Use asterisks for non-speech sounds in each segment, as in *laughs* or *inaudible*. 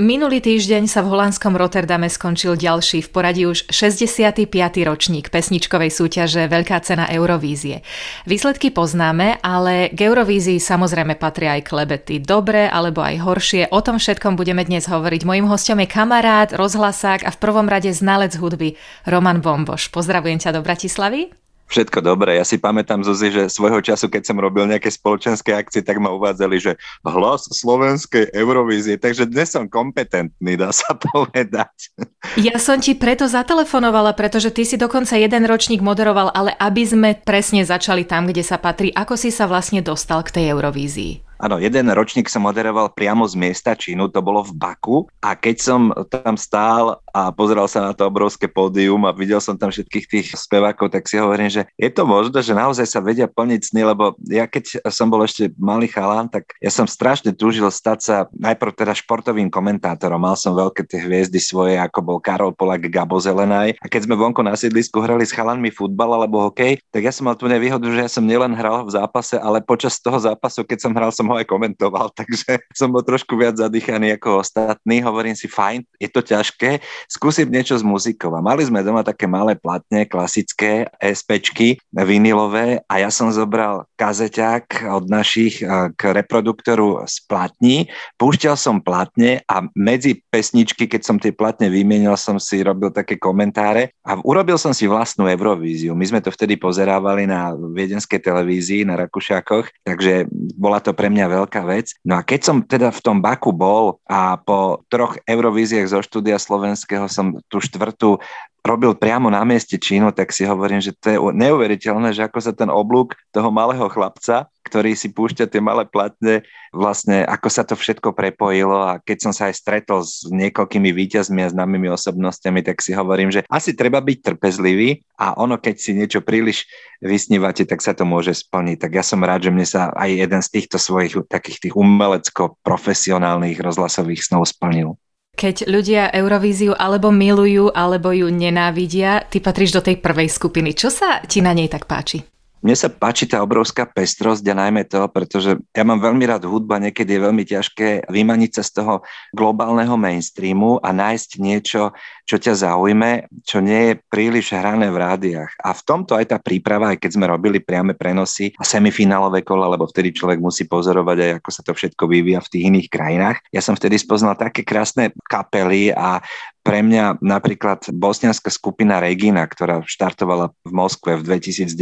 Minulý týždeň sa v holandskom Rotterdame skončil ďalší v poradí už 65. ročník pesničkovej súťaže Veľká cena Eurovízie. Výsledky poznáme, ale k Eurovízii samozrejme patria aj klebety. Dobré alebo aj horšie, o tom všetkom budeme dnes hovoriť. Mojím hostom je kamarát, rozhlasák a v prvom rade znalec hudby Roman Bomboš. Pozdravujem ťa do Bratislavy. Všetko dobré. Ja si pamätám, Zuzi, že svojho času, keď som robil nejaké spoločenské akcie, tak ma uvádzali, že hlas slovenskej Eurovízie. Takže dnes som kompetentný, dá sa *laughs* povedať. Ja som ti preto zatelefonovala, pretože ty si dokonca jeden ročník moderoval, ale aby sme presne začali tam, kde sa patrí, ako si sa vlastne dostal k tej Eurovízii? Áno, jeden ročník som moderoval priamo z miesta Čínu, to bolo v Baku a keď som tam stál a pozeral sa na to obrovské pódium a videl som tam všetkých tých spevákov, tak si hovorím, že je to možné, že naozaj sa vedia plniť sny, lebo ja keď som bol ešte malý chalán, tak ja som strašne túžil stať sa najprv teda športovým komentátorom. Mal som veľké tie hviezdy svoje, ako bol Karol Polak, Gabo Zelenaj. A keď sme vonku na sídlisku hrali s chalanmi futbal alebo hokej, tak ja som mal tu nevýhodu, že ja som nielen hral v zápase, ale počas toho zápasu, keď som hral, som ho aj komentoval, *laughs* takže som bol trošku viac zadýchaný ako ostatní. Hovorím si, fajn, je to ťažké, skúsim niečo s muzikou. A mali sme doma také malé platne, klasické SPčky, vinilové a ja som zobral kazeťák od našich k reproduktoru z platní, púšťal som platne a medzi pesničky, keď som tie platne vymienil, som si robil také komentáre a urobil som si vlastnú Eurovíziu. My sme to vtedy pozerávali na viedenskej televízii, na Rakušákoch, takže bola to pre mňa veľká vec. No a keď som teda v tom Baku bol a po troch Eurovíziách zo štúdia slovenského som tú štvrtú robil priamo na mieste Čínu, tak si hovorím, že to je neuveriteľné, že ako sa ten oblúk toho malého chlapca, ktorý si púšťa tie malé platne, vlastne ako sa to všetko prepojilo a keď som sa aj stretol s niekoľkými víťazmi a známymi osobnostiami, tak si hovorím, že asi treba byť trpezlivý a ono, keď si niečo príliš vysnívate, tak sa to môže splniť. Tak ja som rád, že mne sa aj jeden z týchto svojich takých tých umelecko-profesionálnych rozhlasových snov splnil. Keď ľudia Eurovíziu alebo milujú, alebo ju nenávidia, ty patríš do tej prvej skupiny. Čo sa ti na nej tak páči? Mne sa páči tá obrovská pestrosť a najmä to, pretože ja mám veľmi rád hudbu a niekedy je veľmi ťažké vymaniť sa z toho globálneho mainstreamu a nájsť niečo, čo ťa zaujme, čo nie je príliš hrané v rádiách. A v tomto aj tá príprava, aj keď sme robili priame prenosy a semifinálové kola, lebo vtedy človek musí pozorovať aj, ako sa to všetko vyvíja v tých iných krajinách. Ja som vtedy spoznal také krásne kapely a pre mňa napríklad bosnianská skupina Regina, ktorá štartovala v Moskve v 2009.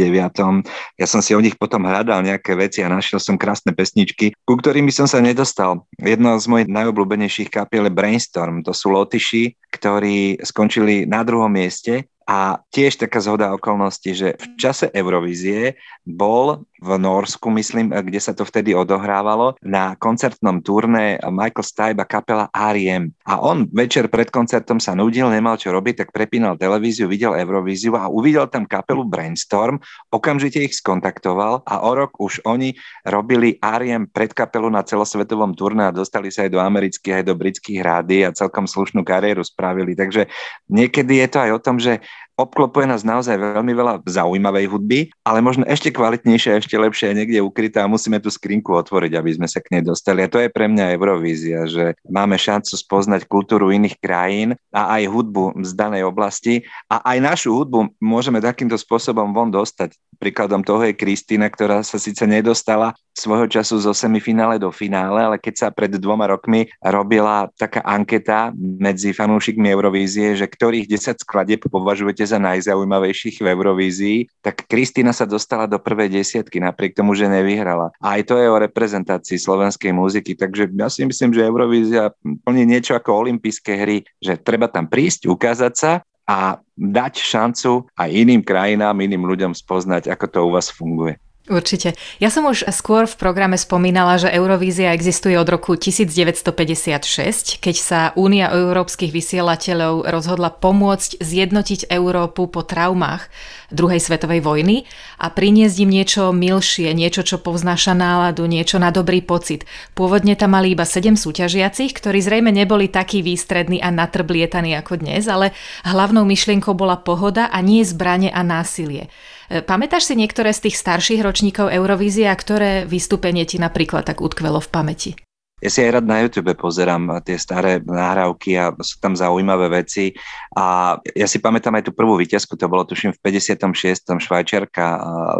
Ja som si o nich potom hľadal nejaké veci a našiel som krásne pesničky, ku ktorým som sa nedostal. Jedna z mojich najobľúbenejších kapiel je Brainstorm. To sú Lotyši, ktorí skončili na druhom mieste a tiež taká zhoda okolností, že v čase Eurovízie bol v Norsku, myslím, kde sa to vtedy odohrávalo, na koncertnom turné Michael Stipe a kapela R.E.M. A on večer pred koncertom sa nudil, nemal čo robiť, tak prepínal televíziu, videl Eurovíziu a uvidel tam kapelu Brainstorm, okamžite ich skontaktoval a o rok už oni robili R.E.M. pred kapelu na celosvetovom turné a dostali sa aj do amerických, aj do britských rády a celkom slušnú kariéru spravili. Takže niekedy je to aj o tom, že obklopuje nás naozaj veľmi veľa zaujímavej hudby, ale možno ešte kvalitnejšia, ešte lepšia niekde ukrytá a musíme tú skrinku otvoriť, aby sme sa k nej dostali. A to je pre mňa Eurovízia, že máme šancu spoznať kultúru iných krajín a aj hudbu z danej oblasti a aj našu hudbu môžeme takýmto spôsobom von dostať. Príkladom toho je Kristýna, ktorá sa síce nedostala svojho času zo semifinále do finále, ale keď sa pred dvoma rokmi robila taká anketa medzi fanúšikmi Eurovízie, že ktorých 10 skladeb považujete za najzaujímavejších v Eurovízii, tak Kristýna sa dostala do prvej desiatky, napriek tomu, že nevyhrala. A aj to je o reprezentácii slovenskej muziky, takže ja si myslím, že Eurovízia plní niečo ako olympijské hry, že treba tam prísť, ukázať sa a dať šancu aj iným krajinám, iným ľuďom spoznať, ako to u vás funguje. Určite. Ja som už skôr v programe spomínala, že Eurovízia existuje od roku 1956, keď sa Únia európskych vysielateľov rozhodla pomôcť zjednotiť Európu po traumách druhej svetovej vojny a priniesť im niečo milšie, niečo, čo povznáša náladu, niečo na dobrý pocit. Pôvodne tam mali iba 7 súťažiacich, ktorí zrejme neboli takí výstrední a natrblietaní ako dnes, ale hlavnou myšlienkou bola pohoda a nie zbranie a násilie. Pamätáš si niektoré z tých starších ročníkov Eurovízie a ktoré vystúpenie ti napríklad tak utkvelo v pamäti? Ja si aj rád na YouTube pozerám tie staré nahrávky a sú tam zaujímavé veci. A ja si pamätám aj tú prvú výťazku, to bolo tuším v 56. švajčiarka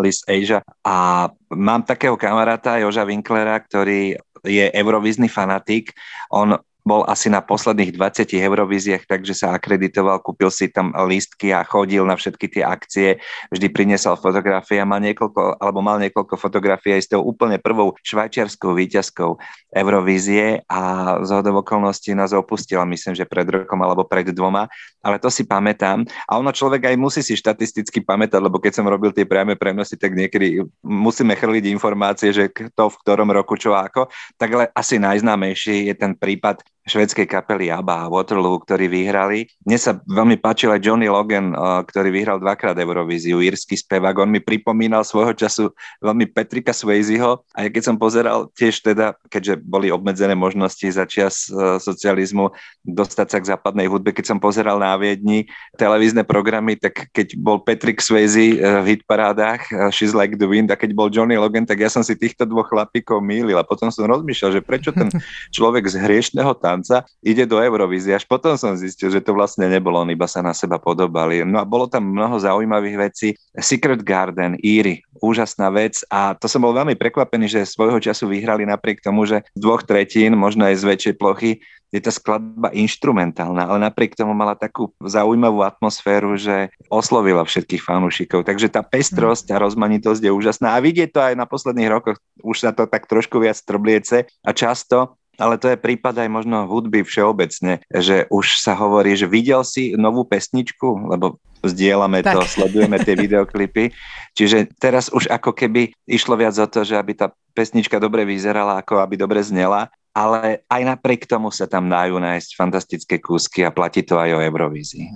Liz Asia. A mám takého kamaráta Joža Winklera, ktorý je eurovízny fanatik. On bol asi na posledných 20 Eurovíziách, takže sa akreditoval, kúpil si tam lístky a chodil na všetky tie akcie, vždy priniesol fotografie a mal niekoľko, alebo mal niekoľko fotografií aj s tou úplne prvou švajčiarskou výťazkou Eurovízie a z hodov okolností nás opustila, myslím, že pred rokom alebo pred dvoma, ale to si pamätám. A ono človek aj musí si štatisticky pamätať, lebo keď som robil tie priame prenosy, tak niekedy musíme chrliť informácie, že kto v ktorom roku čo ako. Tak ale asi najznámejší je ten prípad švedskej kapely ABBA a Waterloo, ktorí vyhrali. Mne sa veľmi páčil aj Johnny Logan, eh, ktorý vyhral dvakrát Eurovíziu, írsky spevák. On mi pripomínal svojho času veľmi Petrika Swayzeho a ja keď som pozeral tiež teda, keďže boli obmedzené možnosti za čas eh, socializmu dostať sa k západnej hudbe, keď som pozeral na Viedni televízne programy, tak keď bol Patrick Swayze eh, v hitparádach She's Like the Wind a keď bol Johnny Logan, tak ja som si týchto dvoch chlapíkov mýlil a potom som rozmýšľal, že prečo ten *laughs* človek z hriešného tam tanca, ide do Eurovízie. Až potom som zistil, že to vlastne nebolo, on iba sa na seba podobali. No a bolo tam mnoho zaujímavých vecí. Secret Garden, Íry, úžasná vec a to som bol veľmi prekvapený, že svojho času vyhrali napriek tomu, že z dvoch tretín, možno aj z väčšej plochy, je tá skladba instrumentálna, ale napriek tomu mala takú zaujímavú atmosféru, že oslovila všetkých fanúšikov. Takže tá pestrosť a rozmanitosť je úžasná. A vidieť to aj na posledných rokoch, už sa to tak trošku viac trbliece a často ale to je prípad aj možno hudby všeobecne, že už sa hovorí, že videl si novú pesničku, lebo vzdielame tak. to, sledujeme tie *laughs* videoklipy. Čiže teraz už ako keby išlo viac o to, že aby tá pesnička dobre vyzerala, ako aby dobre znela, ale aj napriek tomu sa tam dajú nájsť fantastické kúsky a platí to aj o Eurovízii.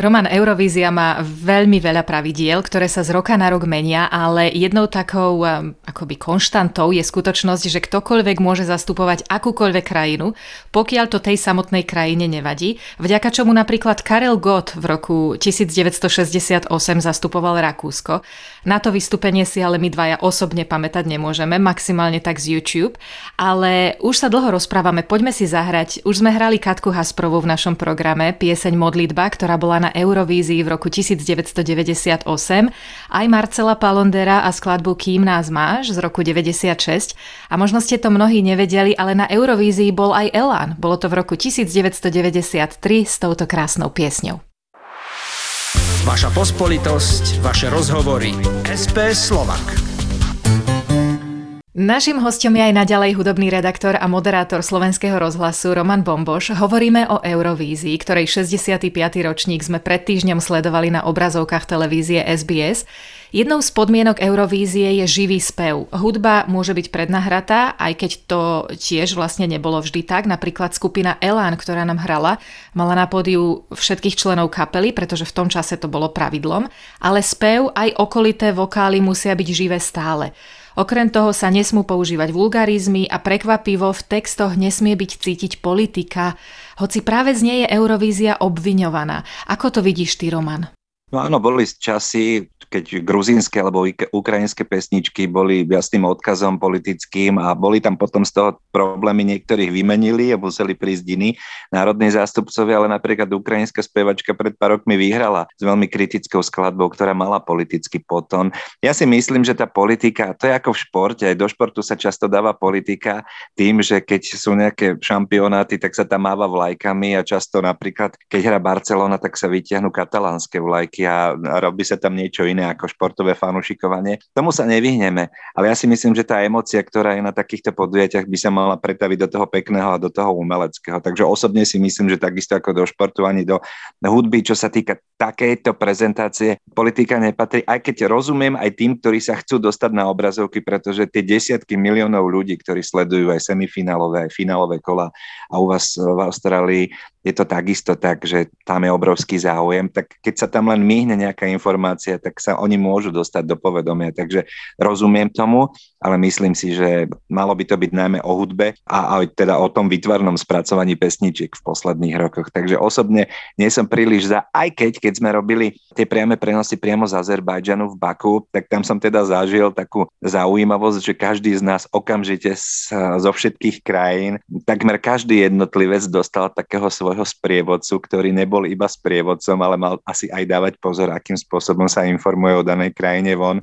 Roman Eurovízia má veľmi veľa pravidiel, ktoré sa z roka na rok menia, ale jednou takou um, akoby konštantou je skutočnosť, že ktokoľvek môže zastupovať akúkoľvek krajinu, pokiaľ to tej samotnej krajine nevadí, vďaka čomu napríklad Karel Gott v roku 1968 zastupoval Rakúsko. Na to vystúpenie si ale my dvaja osobne pamätať nemôžeme, maximálne tak z YouTube, ale už sa dlho rozprávame, poďme si zahrať. Už sme hrali Katku Hasprovu v našom programe, pieseň Modlitba, ktorá bola na Eurovízii v roku 1998, aj Marcela Palondera a skladbu Kým nás máš z roku 96 a možno ste to mnohí nevedeli, ale na Eurovízii bol aj Elán. Bolo to v roku 1993 s touto krásnou piesňou. Vaša pospolitosť, vaše rozhovory. SPS Slovak. Našim hostom je aj naďalej hudobný redaktor a moderátor slovenského rozhlasu Roman Bomboš. Hovoríme o Eurovízii, ktorej 65. ročník sme pred týždňom sledovali na obrazovkách televízie SBS. Jednou z podmienok Eurovízie je živý spev. Hudba môže byť prednahratá, aj keď to tiež vlastne nebolo vždy tak. Napríklad skupina Elán, ktorá nám hrala, mala na pódiu všetkých členov kapely, pretože v tom čase to bolo pravidlom, ale spev aj okolité vokály musia byť živé stále. Okrem toho sa nesmú používať vulgarizmy a prekvapivo v textoch nesmie byť cítiť politika, hoci práve z nej je Eurovízia obviňovaná. Ako to vidíš ty, Roman? No áno, boli časy, keď gruzínske alebo ukrajinské pesničky boli jasným odkazom politickým a boli tam potom z toho problémy, niektorých vymenili a museli prísť iní národní zástupcovia, ale napríklad ukrajinská spevačka pred pár rokmi vyhrala s veľmi kritickou skladbou, ktorá mala politický potom. Ja si myslím, že tá politika, to je ako v športe, aj do športu sa často dáva politika tým, že keď sú nejaké šampionáty, tak sa tam máva vlajkami a často napríklad, keď hrá Barcelona, tak sa vytiahnu katalánske vlajky a robí sa tam niečo iné ako športové fanúšikovanie. Tomu sa nevyhneme, ale ja si myslím, že tá emocia, ktorá je na takýchto podujatiach, by sa mala pretaviť do toho pekného a do toho umeleckého. Takže osobne si myslím, že takisto ako do športu ani do hudby, čo sa týka takejto prezentácie, politika nepatrí, aj keď rozumiem aj tým, ktorí sa chcú dostať na obrazovky, pretože tie desiatky miliónov ľudí, ktorí sledujú aj semifinálové, aj finálové kola a u vás v Austrálii je to takisto tak, že tam je obrovský záujem, tak keď sa tam len myhne nejaká informácia, tak sa oni môžu dostať do povedomia. Takže rozumiem tomu, ale myslím si, že malo by to byť najmä o hudbe a aj teda o tom vytvarnom spracovaní pesničiek v posledných rokoch. Takže osobne nie som príliš za, aj keď, keď sme robili tie priame prenosy priamo z Azerbajdžanu v Baku, tak tam som teda zažil takú zaujímavosť, že každý z nás okamžite z, zo všetkých krajín, takmer každý jednotlivec dostal takého svojho sprievodcu, ktorý nebol iba sprievodcom, ale mal asi aj dávať pozor, akým spôsobom sa informuje o danej krajine von.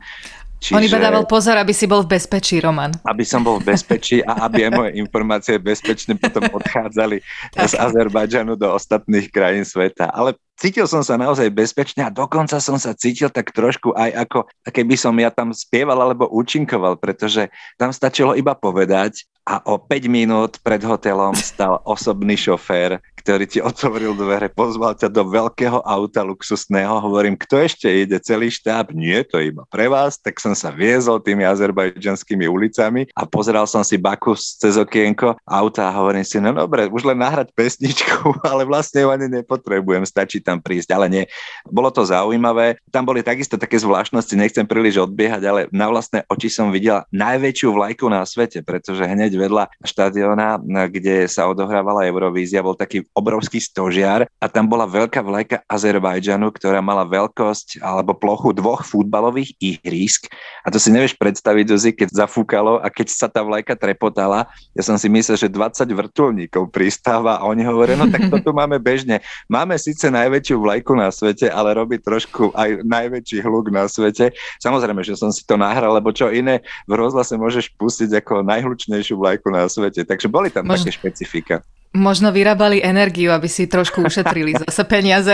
Čiže, On iba dával pozor, aby si bol v bezpečí, Roman. Aby som bol v bezpečí a aby aj moje informácie bezpečne potom odchádzali z Azerbajdžanu do ostatných krajín sveta. Ale cítil som sa naozaj bezpečne a dokonca som sa cítil tak trošku aj ako keby som ja tam spieval alebo účinkoval, pretože tam stačilo iba povedať a o 5 minút pred hotelom stal osobný šofér, ktorý ti otvoril dvere, pozval ťa do veľkého auta luxusného. Hovorím, kto ešte ide? Celý štáb? Nie, to iba pre vás. Tak som sa viezol tými azerbajdžanskými ulicami a pozeral som si Baku cez okienko auta a hovorím si, no dobre, už len nahrať pesničku, *laughs* ale vlastne ju ani nepotrebujem, stačí tam prísť. Ale nie, bolo to zaujímavé. Tam boli takisto také zvláštnosti, nechcem príliš odbiehať, ale na vlastné oči som videl najväčšiu vlajku na svete, pretože hneď vedľa štadiona, kde sa odohrávala Eurovízia, bol taký obrovský stožiar a tam bola veľká vlajka Azerbajdžanu, ktorá mala veľkosť alebo plochu dvoch futbalových ihrísk. A to si nevieš predstaviť, Zuzi, keď zafúkalo a keď sa tá vlajka trepotala, ja som si myslel, že 20 vrtulníkov pristáva a oni hovoria, no tak to tu máme bežne. Máme síce najväčšiu vlajku na svete, ale robí trošku aj najväčší hluk na svete. Samozrejme, že som si to nahral, lebo čo iné v rozhlase môžeš pustiť ako najhlučnejšiu vlajku na svete. Takže boli tam Možno... také špecifika. Možno vyrábali energiu, aby si trošku ušetrili *laughs* zase peniaze.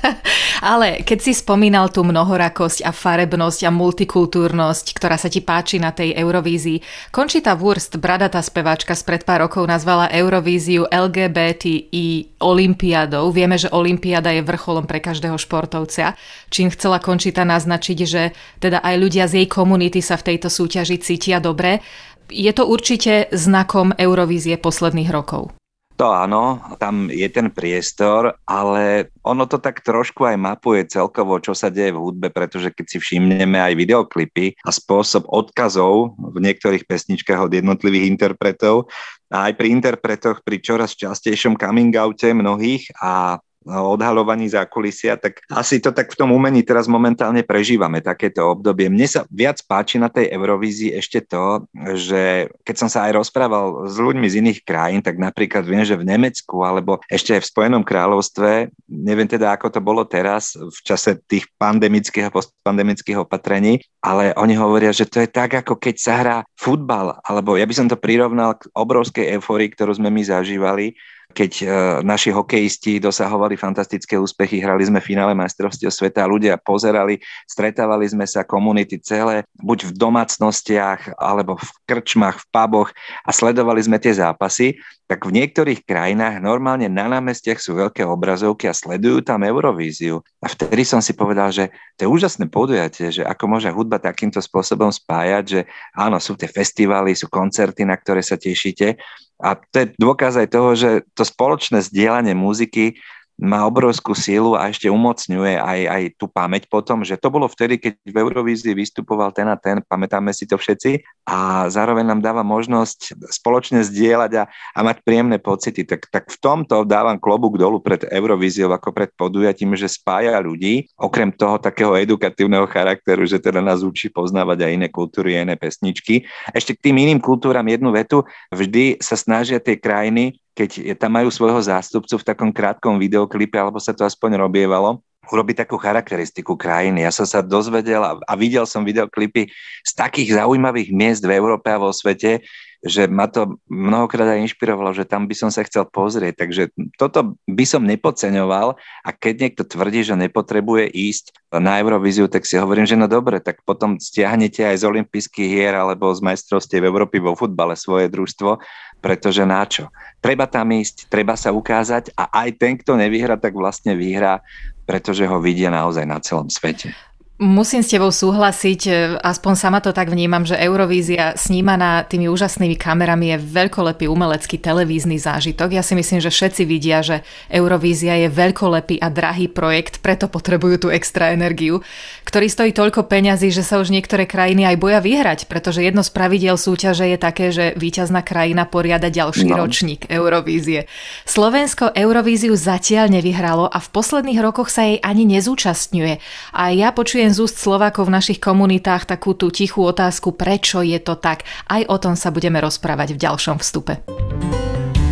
*laughs* Ale keď si spomínal tú mnohorakosť a farebnosť a multikultúrnosť, ktorá sa ti páči na tej Eurovízii, Končita Wurst, bradatá speváčka spred pár rokov nazvala Eurovíziu LGBTI Olympiádou. Vieme, že Olympiáda je vrcholom pre každého športovca, čím chcela Končita naznačiť, že teda aj ľudia z jej komunity sa v tejto súťaži cítia dobre. Je to určite znakom Eurovízie posledných rokov. To áno, tam je ten priestor, ale ono to tak trošku aj mapuje celkovo, čo sa deje v hudbe, pretože keď si všimneme aj videoklipy a spôsob odkazov v niektorých pesničkách od jednotlivých interpretov, a aj pri interpretoch pri čoraz častejšom coming oute mnohých a odhalovaní zákulisia, tak asi to tak v tom umení teraz momentálne prežívame, takéto obdobie. Mne sa viac páči na tej Eurovízii ešte to, že keď som sa aj rozprával s ľuďmi z iných krajín, tak napríklad viem, že v Nemecku alebo ešte aj v Spojenom kráľovstve, neviem teda ako to bolo teraz v čase tých pandemických a postpandemických opatrení, ale oni hovoria, že to je tak, ako keď sa hrá futbal, alebo ja by som to prirovnal k obrovskej euforii, ktorú sme my zažívali, keď uh, naši hokejisti dosahovali fantastické úspechy, hrali sme finále majstrovstiev sveta, ľudia pozerali, stretávali sme sa komunity celé, buď v domácnostiach, alebo v krčmách, v puboch a sledovali sme tie zápasy, tak v niektorých krajinách normálne na námestiach sú veľké obrazovky a sledujú tam Eurovíziu. A vtedy som si povedal, že to je úžasné podujatie, že ako môže hudba takýmto spôsobom spájať, že áno, sú tie festivály, sú koncerty, na ktoré sa tešíte, a to je dôkaz aj toho, že to spoločné zdieľanie muziky má obrovskú sílu a ešte umocňuje aj, aj tú pamäť potom, že to bolo vtedy, keď v Eurovízii vystupoval ten a ten, pamätáme si to všetci a zároveň nám dáva možnosť spoločne zdieľať a, a mať príjemné pocity. Tak, tak v tomto dávam klobúk dolu pred Eurovíziou ako pred podujatím, že spája ľudí, okrem toho takého edukatívneho charakteru, že teda nás učí poznávať aj iné kultúry, iné pesničky. Ešte k tým iným kultúram jednu vetu, vždy sa snažia tie krajiny keď tam majú svojho zástupcu v takom krátkom videoklipe, alebo sa to aspoň robievalo, urobiť takú charakteristiku krajiny. Ja som sa dozvedel a, videl som videoklipy z takých zaujímavých miest v Európe a vo svete, že ma to mnohokrát aj inšpirovalo, že tam by som sa chcel pozrieť. Takže toto by som nepodceňoval a keď niekto tvrdí, že nepotrebuje ísť na Eurovíziu, tak si hovorím, že no dobre, tak potom stiahnete aj z olympijských hier alebo z majstrovstiev Európy vo futbale svoje družstvo, pretože na čo? Treba tam ísť, treba sa ukázať a aj ten, kto nevyhra, tak vlastne vyhrá, pretože ho vidia naozaj na celom svete. Musím s tebou súhlasiť, e, aspoň sama to tak vnímam, že Eurovízia snímaná tými úžasnými kamerami je veľkolepý umelecký televízny zážitok. Ja si myslím, že všetci vidia, že Eurovízia je veľkolepý a drahý projekt, preto potrebujú tú extra energiu, ktorý stojí toľko peňazí, že sa už niektoré krajiny aj boja vyhrať, pretože jedno z pravidiel súťaže je také, že víťazná krajina poriada ďalší no. ročník Eurovízie. Slovensko Eurovíziu zatiaľ nevyhralo a v posledných rokoch sa jej ani nezúčastňuje. A ja počujem z úst Slovákov v našich komunitách takú tú tichú otázku, prečo je to tak. Aj o tom sa budeme rozprávať v ďalšom vstupe.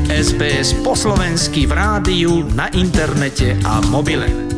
SBS po slovensky v rádiu, na internete a mobile.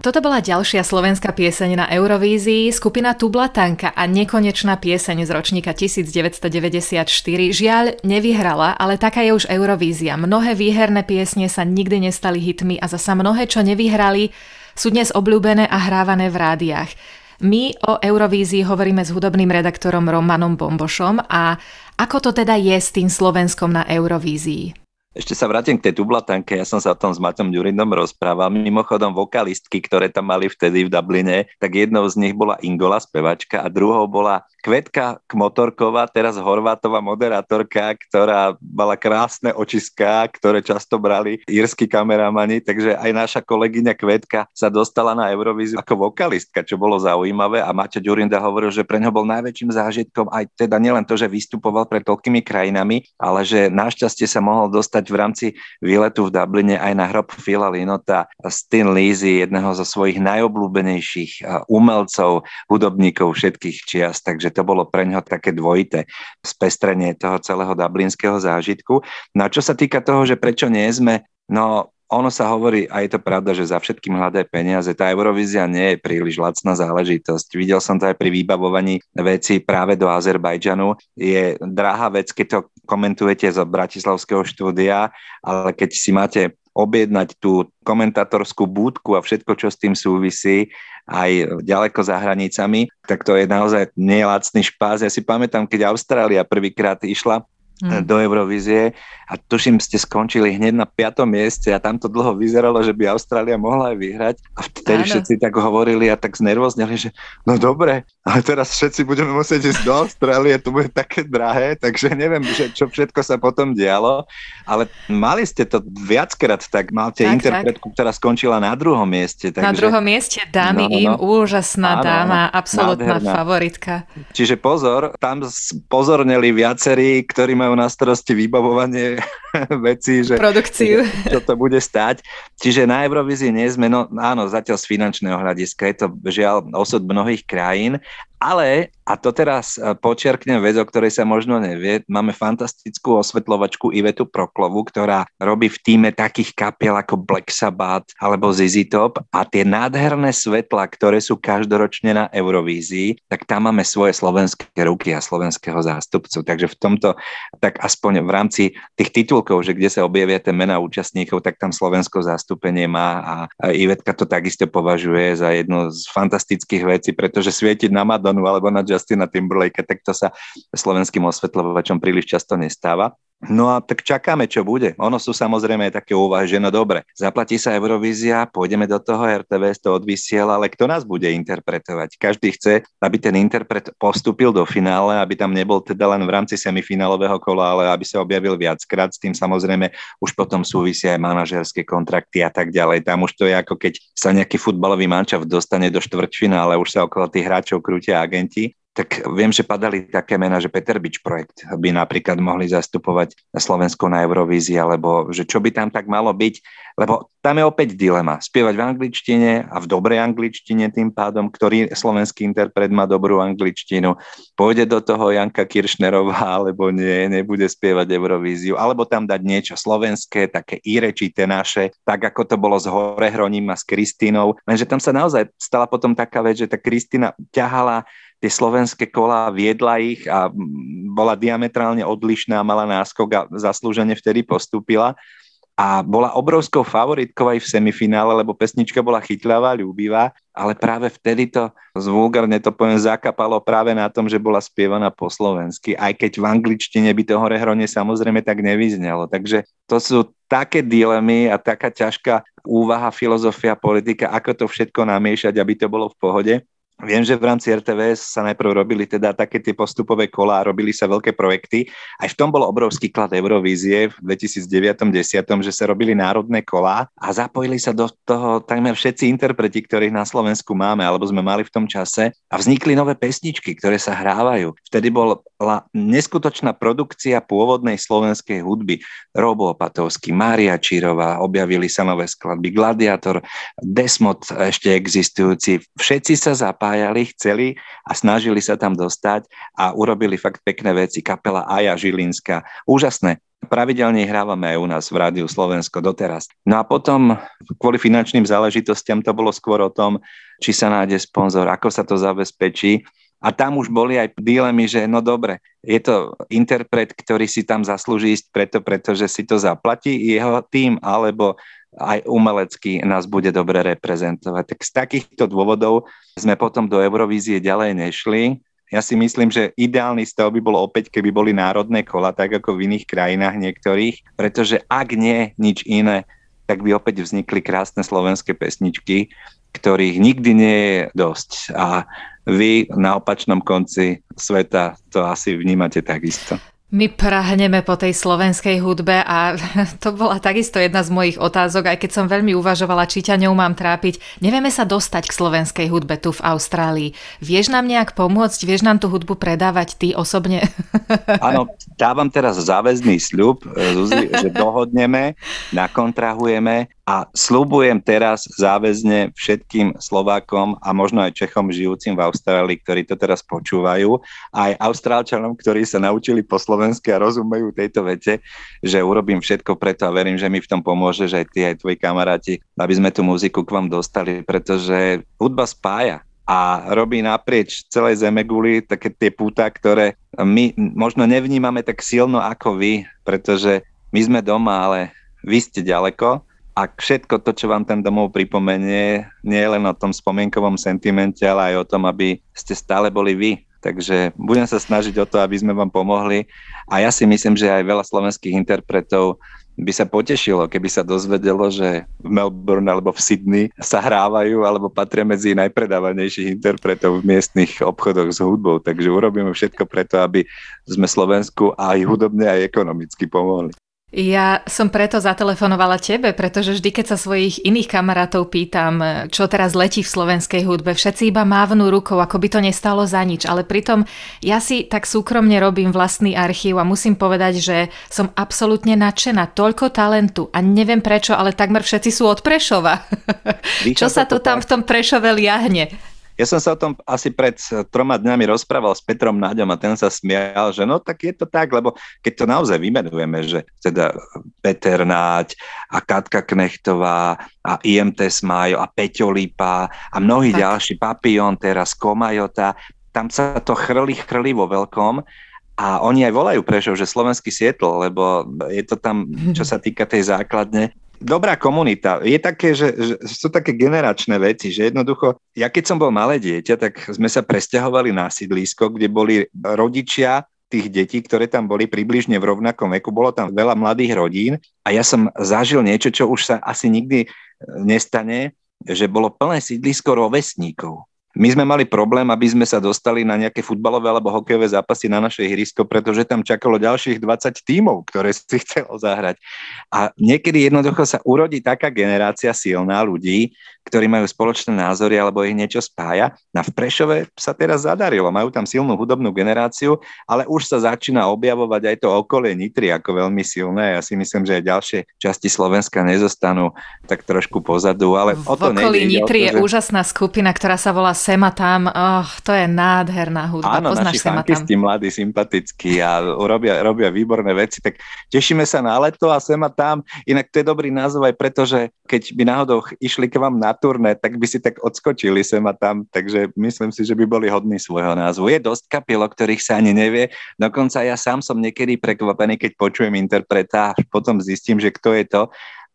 Toto bola ďalšia slovenská pieseň na Eurovízii, skupina Tublatanka a nekonečná pieseň z ročníka 1994. Žiaľ, nevyhrala, ale taká je už Eurovízia. Mnohé výherné piesne sa nikdy nestali hitmi a zasa mnohé, čo nevyhrali, sú dnes obľúbené a hrávané v rádiách. My o Eurovízii hovoríme s hudobným redaktorom Romanom Bombošom a ako to teda je s tým Slovenskom na Eurovízii? Ešte sa vrátim k tej tublatanke, ja som sa o tom s Matom Ďurindom rozprával. Mimochodom vokalistky, ktoré tam mali vtedy v Dubline, tak jednou z nich bola Ingola, spevačka a druhou bola Kvetka Kmotorková, teraz Horvátová moderátorka, ktorá mala krásne očiská, ktoré často brali írsky kameramani, takže aj naša kolegyňa Kvetka sa dostala na Eurovíziu ako vokalistka, čo bolo zaujímavé. A Maťo Ďurinda hovoril, že pre ňo bol najväčším zážitkom aj teda nielen to, že vystupoval pred toľkými krajinami, ale že našťastie sa mohol dostať v rámci výletu v Dubline aj na hrob Phila Linota. Stin Lizzy, jedného zo svojich najobľúbenejších umelcov, hudobníkov všetkých čias, takže to bolo pre ňoho také dvojité spestrenie toho celého dublinského zážitku. No a čo sa týka toho, že prečo nie sme, no ono sa hovorí, a je to pravda, že za všetkým hľadá peniaze. Tá Eurovízia nie je príliš lacná záležitosť. Videl som to aj pri vybavovaní veci práve do Azerbajdžanu. Je drahá vec, keď to komentujete z bratislavského štúdia, ale keď si máte objednať tú komentátorskú búdku a všetko, čo s tým súvisí, aj ďaleko za hranicami, tak to je naozaj nelacný špás. Ja si pamätám, keď Austrália prvýkrát išla mm. do Eurovízie a tuším, ste skončili hneď na piatom mieste a tam to dlho vyzeralo, že by Austrália mohla aj vyhrať a vtedy Áno. všetci tak hovorili a tak znervozneli, že no dobre, ale teraz všetci budeme musieť ísť do Austrálie, to bude také drahé, takže neviem, že čo všetko sa potom dialo, ale mali ste to viackrát, tak máte tak, interpretku, tak. ktorá skončila na druhom mieste. Takže... Na druhom mieste dámy no, no, im, úžasná áno, dáma, absolútna favoritka. Čiže pozor, tam pozorneli viacerí, ktorí majú na starosti vybavovanie *laughs* veci, že Produkciu. *laughs* čo to bude stať. Čiže na Eurovízii nie sme, no áno, zatiaľ z finančného hľadiska je to žiaľ osud mnohých krajín, ale, a to teraz e, počiarknem vec, o ktorej sa možno nevie, máme fantastickú osvetľovačku Ivetu Proklovu, ktorá robí v týme takých kapiel ako Black Sabbath alebo ZZ Top a tie nádherné svetla, ktoré sú každoročne na Eurovízii, tak tam máme svoje slovenské ruky a slovenského zástupcu. Takže v tomto, tak aspoň v rámci tých titulkov, že kde sa objavia tie mená účastníkov, tak tam Slovensko zastúpenie má a Ivetka to takisto považuje za jednu z fantastických vecí, pretože svietiť na Madonna Madonu alebo na Justina Timberlake, tak to sa slovenským osvetľovačom príliš často nestáva. No a tak čakáme, čo bude. Ono sú samozrejme také úvahy, že no dobre, zaplatí sa Eurovízia, pôjdeme do toho, RTVS to odvysiela, ale kto nás bude interpretovať? Každý chce, aby ten interpret postúpil do finále, aby tam nebol teda len v rámci semifinálového kola, ale aby sa objavil viackrát. S tým samozrejme už potom súvisia aj manažerské kontrakty a tak ďalej. Tam už to je ako keď sa nejaký futbalový mančav dostane do štvrťfinále, už sa okolo tých hráčov krútia agenti tak viem, že padali také mená, že Peter Bič projekt by napríklad mohli zastupovať na Slovensku na Eurovízii, alebo že čo by tam tak malo byť, lebo tam je opäť dilema. Spievať v angličtine a v dobrej angličtine tým pádom, ktorý slovenský interpret má dobrú angličtinu, pôjde do toho Janka Kiršnerová, alebo nie, nebude spievať Eurovíziu, alebo tam dať niečo slovenské, také irečité naše, tak ako to bolo s Horehroním a s Kristínou. Lenže tam sa naozaj stala potom taká vec, že tá Kristina ťahala tie slovenské kola, viedla ich a bola diametrálne odlišná, mala náskok a zaslúžene vtedy postúpila a bola obrovskou favoritkou aj v semifinále, lebo pesnička bola chytľavá, ľúbivá, ale práve vtedy to, zvulgarne to poviem, zakapalo práve na tom, že bola spievaná po slovensky, aj keď v angličtine by to hore hrone samozrejme tak nevyznelo. Takže to sú také dilemy a taká ťažká úvaha, filozofia, politika, ako to všetko namiešať, aby to bolo v pohode. Viem, že v rámci RTVS sa najprv robili teda také tie postupové kola, robili sa veľké projekty. Aj v tom bol obrovský klad Eurovízie v 2009-10, že sa robili národné kola a zapojili sa do toho takmer všetci interpreti, ktorých na Slovensku máme, alebo sme mali v tom čase a vznikli nové pesničky, ktoré sa hrávajú. Vtedy bola neskutočná produkcia pôvodnej slovenskej hudby. Robo Opatovský, Mária Čírová, objavili sa nové skladby, Gladiator, Desmod ešte existujúci. Všetci sa zapájali spájali, chceli a snažili sa tam dostať a urobili fakt pekné veci. Kapela Aja Žilinská. Úžasné. Pravidelne hrávame aj u nás v Rádiu Slovensko doteraz. No a potom kvôli finančným záležitostiam to bolo skôr o tom, či sa nájde sponzor, ako sa to zabezpečí. A tam už boli aj dilemy, že no dobre, je to interpret, ktorý si tam zaslúži ísť preto, pretože si to zaplatí jeho tým, alebo aj umelecky nás bude dobre reprezentovať. Tak z takýchto dôvodov sme potom do Eurovízie ďalej nešli. Ja si myslím, že ideálny stav by bol opäť, keby boli národné kola, tak ako v iných krajinách niektorých, pretože ak nie nič iné, tak by opäť vznikli krásne slovenské pesničky, ktorých nikdy nie je dosť. A vy na opačnom konci sveta to asi vnímate takisto. My prahneme po tej slovenskej hudbe a *laughs* to bola takisto jedna z mojich otázok, aj keď som veľmi uvažovala, či ťa ňou mám trápiť. Nevieme sa dostať k slovenskej hudbe tu v Austrálii. Vieš nám nejak pomôcť? Vieš nám tú hudbu predávať ty osobne? *laughs* Áno, dávam teraz záväzný sľub, eh, Zuzi, že dohodneme, nakontrahujeme a slúbujem teraz záväzne všetkým Slovákom a možno aj Čechom žijúcim v Austrálii, ktorí to teraz počúvajú, aj Austrálčanom, ktorí sa naučili po slovensky a rozumejú tejto vete, že urobím všetko preto a verím, že mi v tom pomôže, že aj ty, aj tvoji kamaráti, aby sme tú muziku k vám dostali, pretože hudba spája a robí naprieč celej Zemeguli také tie púta, ktoré my možno nevnímame tak silno ako vy, pretože my sme doma, ale vy ste ďaleko a všetko to, čo vám ten domov pripomenie, nie len o tom spomienkovom sentimente, ale aj o tom, aby ste stále boli vy. Takže budem sa snažiť o to, aby sme vám pomohli. A ja si myslím, že aj veľa slovenských interpretov by sa potešilo, keby sa dozvedelo, že v Melbourne alebo v Sydney sa hrávajú alebo patria medzi najpredávanejších interpretov v miestnych obchodoch s hudbou. Takže urobíme všetko preto, aby sme Slovensku aj hudobne, aj ekonomicky pomohli. Ja som preto zatelefonovala tebe, pretože vždy, keď sa svojich iných kamarátov pýtam, čo teraz letí v slovenskej hudbe, všetci iba mávnú rukou, ako by to nestalo za nič. Ale pritom ja si tak súkromne robím vlastný archív a musím povedať, že som absolútne nadšená. Toľko talentu a neviem prečo, ale takmer všetci sú od Prešova. *laughs* čo sa to tam v tom Prešove liahne? Ja som sa o tom asi pred eh, troma dňami rozprával s Petrom Náďom a ten sa smial, že no tak je to tak, lebo keď to naozaj vymenujeme, že teda Peter Náď a Katka Knechtová a IMT Smajo a Peťo Lípa a mnohí tak. ďalší, Papion teraz, Komajota, tam sa to chrli, chrli vo veľkom a oni aj volajú Prešov, že slovenský Sietl, lebo je to tam, čo sa týka tej základne, dobrá komunita. Je také, že, že sú také generačné veci, že jednoducho, ja keď som bol malé dieťa, tak sme sa presťahovali na sídlisko, kde boli rodičia tých detí, ktoré tam boli približne v rovnakom veku. Bolo tam veľa mladých rodín a ja som zažil niečo, čo už sa asi nikdy nestane, že bolo plné sídlisko rovesníkov. My sme mali problém, aby sme sa dostali na nejaké futbalové alebo hokejové zápasy na naše ihrisko, pretože tam čakalo ďalších 20 tímov, ktoré si *laughs* chcelo zahrať. A niekedy jednoducho sa urodí taká generácia silná ľudí, ktorí majú spoločné názory alebo ich niečo spája. Na v Prešove sa teraz zadarilo, majú tam silnú hudobnú generáciu, ale už sa začína objavovať aj to okolie Nitry ako veľmi silné. Ja si myslím, že aj ďalšie časti Slovenska nezostanú tak trošku pozadu, ale v o to okolí Nitry je že... úžasná skupina, ktorá sa volá Sema tam, oh, to je nádherná hudba. Áno, Poznáš naši tam? mladí, sympatickí a robia, robia výborné veci, tak tešíme sa na leto a Sema tam. Inak to je dobrý názov aj preto, že keď by náhodou išli k vám na turné, tak by si tak odskočili Sema tam, takže myslím si, že by boli hodní svojho názvu. Je dosť kapiel, o ktorých sa ani nevie. Dokonca ja sám som niekedy prekvapený, keď počujem interpreta, až potom zistím, že kto je to.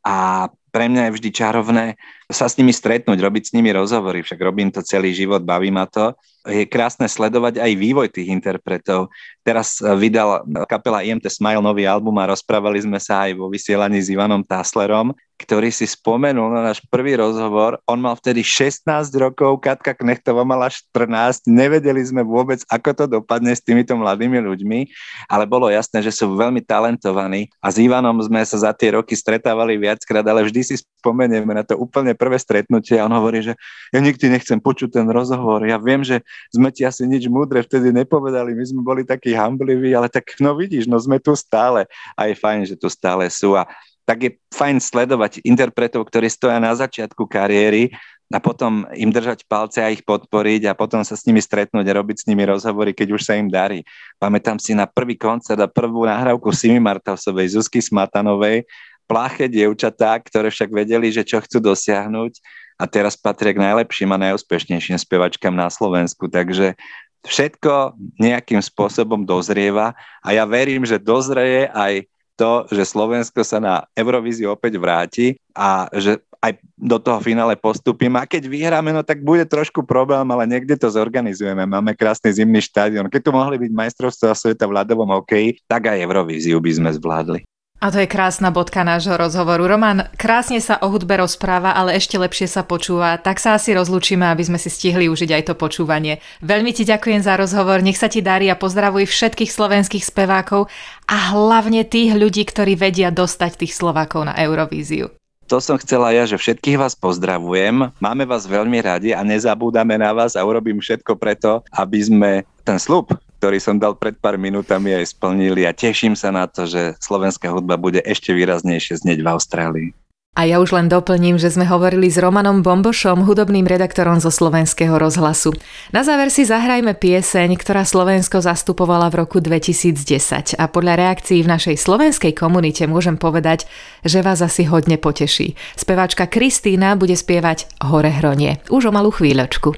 A pre mňa je vždy čarovné sa s nimi stretnúť, robiť s nimi rozhovory, však robím to celý život, baví ma to. Je krásne sledovať aj vývoj tých interpretov. Teraz eh, vydal kapela IMT Smile nový album a rozprávali sme sa aj vo vysielaní s Ivanom Taslerom, ktorý si spomenul na náš prvý rozhovor. On mal vtedy 16 rokov, Katka Knechtová mala 14. Nevedeli sme vôbec, ako to dopadne s týmito mladými ľuďmi, ale bolo jasné, že sú veľmi talentovaní a s Ivanom sme sa za tie roky stretávali viackrát, ale vždy si spomenieme na to úplne prvé stretnutie a on hovorí, že ja nikdy nechcem počuť ten rozhovor. Ja viem, že sme ti asi nič múdre vtedy nepovedali, my sme boli takí hambliví, ale tak no vidíš, no sme tu stále a je fajn, že tu stále sú a tak je fajn sledovať interpretov, ktorí stoja na začiatku kariéry a potom im držať palce a ich podporiť a potom sa s nimi stretnúť a robiť s nimi rozhovory, keď už sa im darí. Pamätám si na prvý koncert a prvú nahrávku Simi Martausovej, Zuzky Smatanovej, pláche dievčatá, ktoré však vedeli, že čo chcú dosiahnuť a teraz patria k najlepším a najúspešnejším spevačkám na Slovensku. Takže všetko nejakým spôsobom dozrieva a ja verím, že dozrie aj to, že Slovensko sa na Eurovíziu opäť vráti a že aj do toho finále postupím. A keď vyhráme, no tak bude trošku problém, ale niekde to zorganizujeme. Máme krásny zimný štádion. Keď tu mohli byť majstrovstvá sveta v ľadovom hokeji, tak aj Eurovíziu by sme zvládli. A to je krásna bodka nášho rozhovoru. Roman, krásne sa o hudbe rozpráva, ale ešte lepšie sa počúva. Tak sa asi rozlúčime, aby sme si stihli užiť aj to počúvanie. Veľmi ti ďakujem za rozhovor, nech sa ti darí a pozdravuj všetkých slovenských spevákov a hlavne tých ľudí, ktorí vedia dostať tých Slovákov na Eurovíziu. To som chcela ja, že všetkých vás pozdravujem, máme vás veľmi radi a nezabúdame na vás a urobím všetko preto, aby sme ten slub, ktorý som dal pred pár minútami aj splnili a teším sa na to, že slovenská hudba bude ešte výraznejšie znieť v Austrálii. A ja už len doplním, že sme hovorili s Romanom Bombošom, hudobným redaktorom zo slovenského rozhlasu. Na záver si zahrajme pieseň, ktorá Slovensko zastupovala v roku 2010 a podľa reakcií v našej slovenskej komunite môžem povedať, že vás asi hodne poteší. Speváčka Kristína bude spievať Hore hronie. Už o malú chvíľočku.